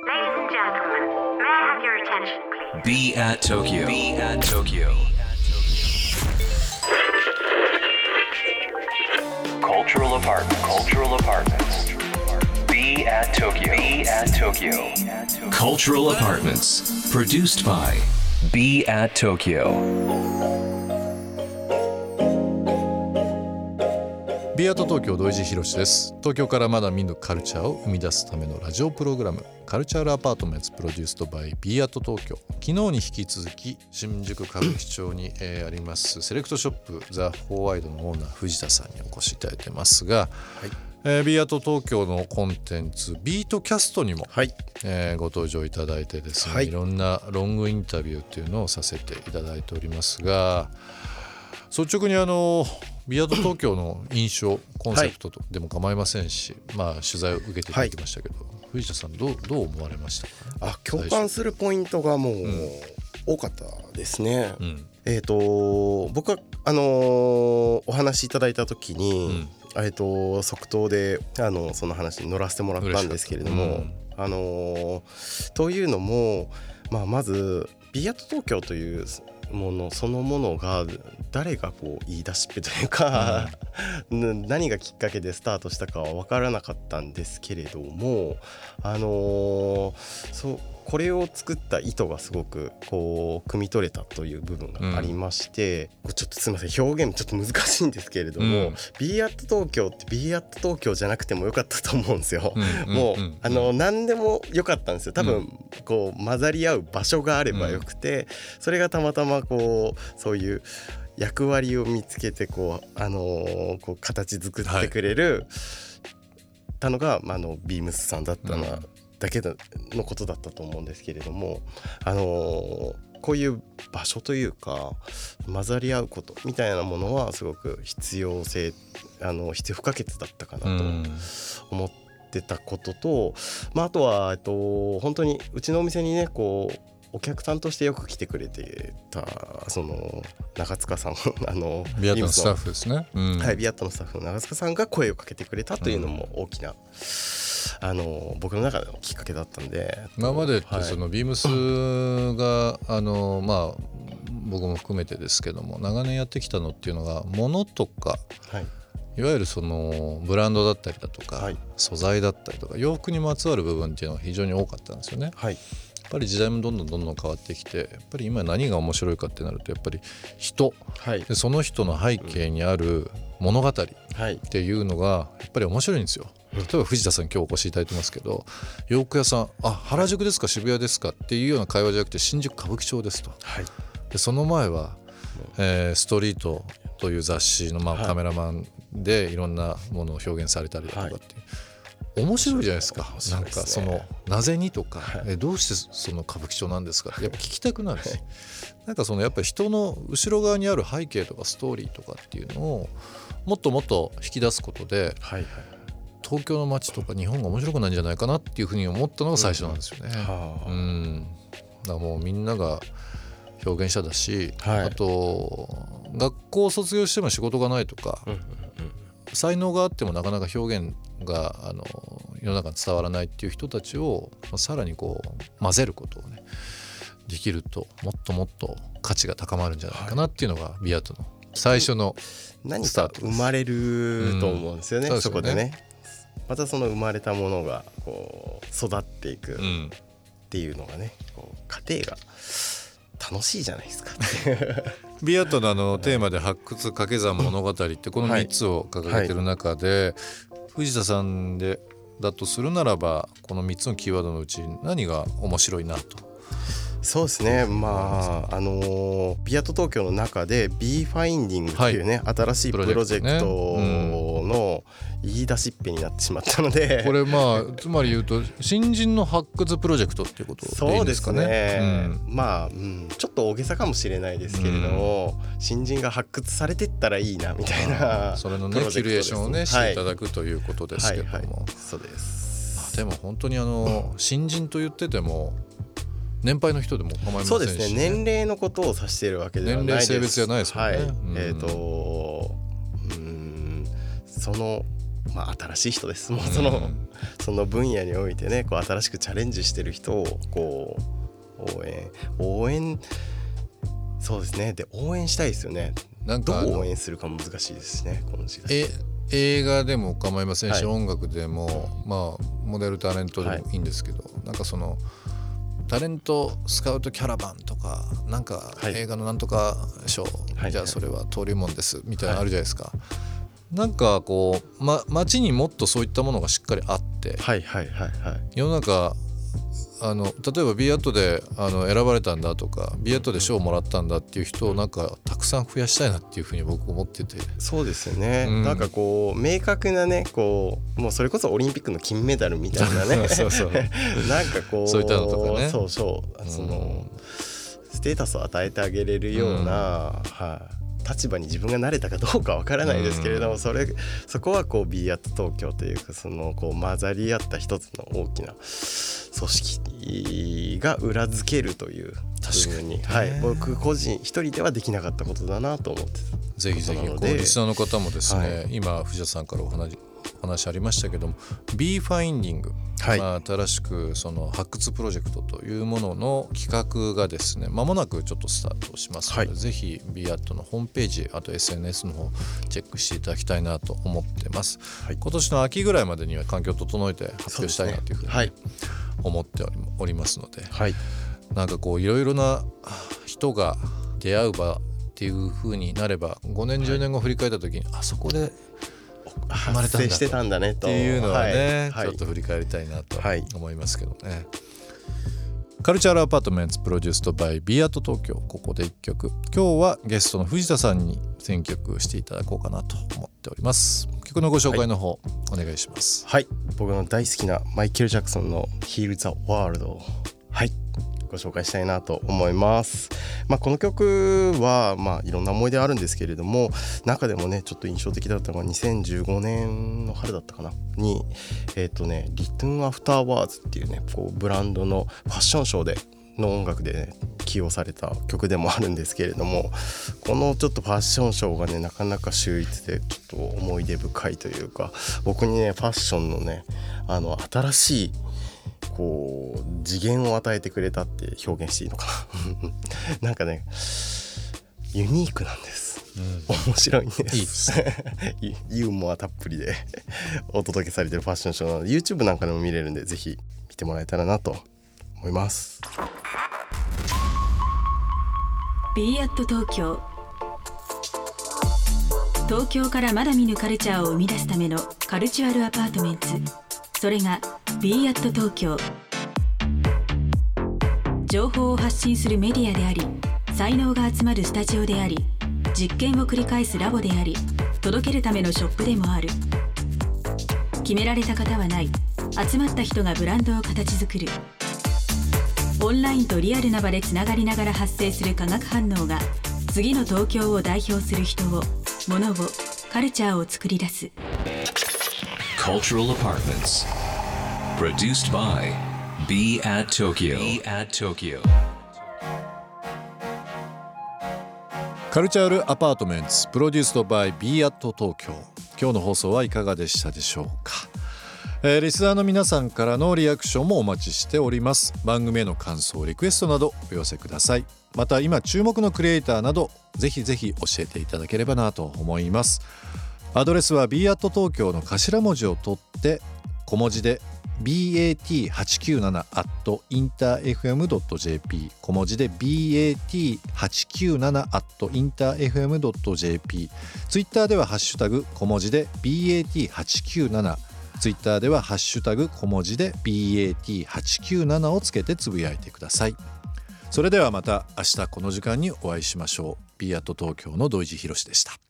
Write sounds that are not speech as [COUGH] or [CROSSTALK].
Ladies and gentlemen, may I have your attention, please? Be at Tokyo. Be at Tokyo. Cultural apartment. Cultural apartments. Be at Tokyo. Be at Tokyo. Cultural apartments. Produced by Be at Tokyo. ビアート東京土井地博です。東京からまだ見ぬカルチャーを生み出すためのラジオプログラムカルチャールアパートメントプロデュースドバイビアート東京。昨日に引き続き新宿歌舞伎町に、えーありますセレクトショップザ・フォーワイドのオーナー藤田さんにお越しいただいてますが、えービアート東京のコンテンツビートキャストにも、はい。えーご登場いただいてですね、はい。い、ろんなロングインタビューっていうのをさせていただいておりますが率直にあのビアート東京の印象コンセプトとでも構いませんし、まあ取材を受けていただきましたけど、藤田さんどうどう思われましたか、あ共感するポイントがもう多かったですね。うん。えっ、と僕はあのーお話しいただいた時に、えっ、と即答であのその話に乗らせてもらったんですけれども、あのーというのも、まあ、まずビアート東京というものそのものが誰がこう言い出しっぺというか、[LAUGHS] な何がきっかけでスタートしたかは分からなかったんですけれどもあのーそうこれを作った意図がすごくこう汲み取れたという部分がありまして、これちょっとすみません表現ちょっと難しいんですけれども、うん b アット東京って b アット東京じゃなくてもよかったと思うんですよ。うんもう、うんあの何でも良かったんですよ。多分、うこう混ざり合う場所があればよくて、それがたまたまこうそういう役割を見つけてこう、あのーこう形作ってくれる、たのが、まあ、あのビームスさんだったのは、うんだけのことだったと思うんですけれども、あのーこういう場所というか混ざり合うことみたいなものはすごく必要性あの必要不可欠だったかなとうん。思ってたことと、まあ、あとは、えっと、本当にうちのお店にねこうお客さんとしてよく来てくれてたその中塚さん [LAUGHS] あのビアートのスタッフフですね、うん。はい、ビアットのスタッフの長塚さんが声をかけてくれたというのも大きな、あの僕の中でのきっかけだったんで。今までってはい。そのビームスが、あのまあ僕も含めてですけども長年やってきたのっていうのが物とかはい。いわゆるそのブランドだったりだとか、はい。素材だったりとか洋服にまつわる部分っていうのが非常に多かったんですよね。はいぱり時代もどんどんどんどん変わってきてやっぱり今何が面白いかってなるとやっぱり人。はい。でその人の背景にある物語っはい。ていうのがやっぱり面白いんですよ。例えば藤田さん今日お越しいただいてますけど洋服屋さん「あ原宿ですか渋谷ですか?」っていうような会話じゃなくて新宿歌舞伎町ですと。はい。でその前は、えーストリートという雑誌の、まあはい。カメラマンでいろんなものを表現されたりだとかっていう、面白いじゃないですか。面白ないんかその「なぜに?」とか、はい。えどうしてその歌舞伎町なんですか?」ってやっぱ聞きたくなるし、なんかそのやっぱり人の後ろ側にある背景とかストーリーとかっていうのをもっともっと引き出すことではい東京の街とか日本が面白くないんじゃないかなっていうふうに思ったのが最初なんですよね。はあ。うん、だからもうみんなが表現者だし、はい。あと学校を卒業しても仕事がないとか、うんうん。才能があってもなかなか表現があの世の中に伝わらないっていう人たちをまあさらにこう混ぜることをねできるともっともっと価値が高まるんじゃないかなっていうのがビアートの最初の何スタートです。か生まれると思うんですよね、うん。そこでね。またその生まれたものがこう育っていくっうん。ていうのがねこう過程が楽しいじゃないですか [LAUGHS] ビアートのあのテーマで発掘掛け算物語ってこのはい。3つを掲げてる中で、藤田さんでだとするならばこの3つのキーワードのうち何が面白いなと。そうですね。まああのービアート東京の中で B ファインディングっていうね、新しいプロジェクトの言い出しっぺになってしまったので、これまあつまり言うと新人の発掘プロジェクトっていうことでいいんそうですかね。ね、まあ、うん、ちょっと大げさかもしれないですけれども、新人が発掘されてったらいいなみたいなそれのねキュプロジェクトですレーションをね、はいしていただくということですけども、はい。はい、そうです。まあでも本当にあの新人と言ってても年配の人でも構いませんし、そうですね。年齢のことを指しているわけではないです。年齢性別じゃないですもんね。はい。うん。えっ、とうん。そのまあ、新しい人です。もうその,、うんその分野においてねこう新しくチャレンジしてる人をこう応援応援そうですね。で応援したいですよね。どなんかあのう応援するかも難しいですしねこの時代。え映画でも構いませんし、はい。音楽でもまあモデルタレントでもい。いんですけど、なんかそのタレントスカウトキャラバンとかなんかはい。映画のなんとか賞、はい。じゃあそれは登竜門ですみたいなのあるじゃないですか、なんかこう、ま、街にもっとそういったものがしっかりあってはいはいはいはい。世の中あの例えば B アットであの選ばれたんだとか B アットで賞をもらったんだっていう人をなんかたくさん増やしたいなっていうふうに僕思ってて。そうですよね、うん。なんかこう明確なねこうもうそれこそオリンピックの金メダルみたいなね。[LAUGHS] そうそう [LAUGHS] なんかこうそういったのとかね。そうそうその、ステータスを与えてあげれるような、はい立場に自分がなれたかどうかわからないですけれども、うん。それそこはこう B アット東京というかそのこう混ざり合った一つの大きな組織が裏付けるという確かにね。はい、僕個人一人ではできなかったことだなと思ってぜひぜひこうリスナーの方もですね、はい。今藤田さんからお話お話ありましたけども B ファインディング、はい。まあ、新しくその発掘プロジェクトというものの企画がですねまもなくちょっとスタートしますので、はい。ぜひ B アットのホームページあと SNS の方チェックしていただきたいなと思ってます、はい。今年の秋ぐらいまでには環境を整えて発表したいなというふうにはい。思っておりおりますので、はい。なんかこういろいろな人が出会う場っていう風になれば5年10年後振り返った時に、あそこで生まれたんだてたんだねとっていうのはね、はい。ちょっと振り返りたいなとはい。思いますけどね。カルチャーアパートメンツプロデュースドバイビアート東京ここで1曲。今日はゲストの藤田さんに選曲していただこうかなと思っております。曲のご紹介の方、お願いします。はい。僕の大好きなマイケル・ジャクソンの「Heal the World」を。はいご紹介したいなと思います、まあ、この曲は、まあ、いろんな思い出あるんですけれども中でもねちょっと印象的だったのが2015年の春だったかなにえっ、とね「リトゥン・アフター・ワーズ」っていうねこうブランドのファッションショーでの音楽で、ね、起用された曲でもあるんですけれどもこのちょっとファッションショーがねなかなか秀逸でちょっと思い出深いというか僕にねファッションのねあの新しいこう次元を与えてくれたって表現していいのかな。[LAUGHS] なんかねユニークなんです、面白いんです。いいです。[LAUGHS] ユユーモアたっぷりで [LAUGHS] お届けされてるファッションショーなので YouTube なんかでも見れるんでぜひ見てもらえたらなと思います。B アット東京東京からまだ見ぬカルチャーを生み出すための Cultural Apartments それが b アット東京。情報を発信するメディアであり才能が集まるスタジオであり実験を繰り返すラボであり届けるためのショップでもある。決められた方はない。集まった人がブランドを形作る。オンラインとリアルな場でつながりながら発生する化学反応が次の東京を代表する人を物をカルチャーを作り出す。Cultural Apartments. Produced by Be at Tokyo. Be at Tokyo. カルチャールアパートメンツプロデュースドバイ b アット東京今日の放送はいかがでしたでしょうか、えーリスナーの皆さんからのリアクションもお待ちしております番組への感想リクエストなどお寄せくださいまた今注目のクリエイターなどぜひぜひ教えていただければなと思いますアドレスは b アット東京の頭文字を取って小文字で bat897 at interfm.jp 小文字で bat897 at interfm.jp ツイッターではハッシュタグ小文字で bat897 ツイッターではハッシュタグ小文字で bat897 をつけてつぶやいてください。それではまた明日この時間にお会いしましょう。b アット東京の土井地博でした。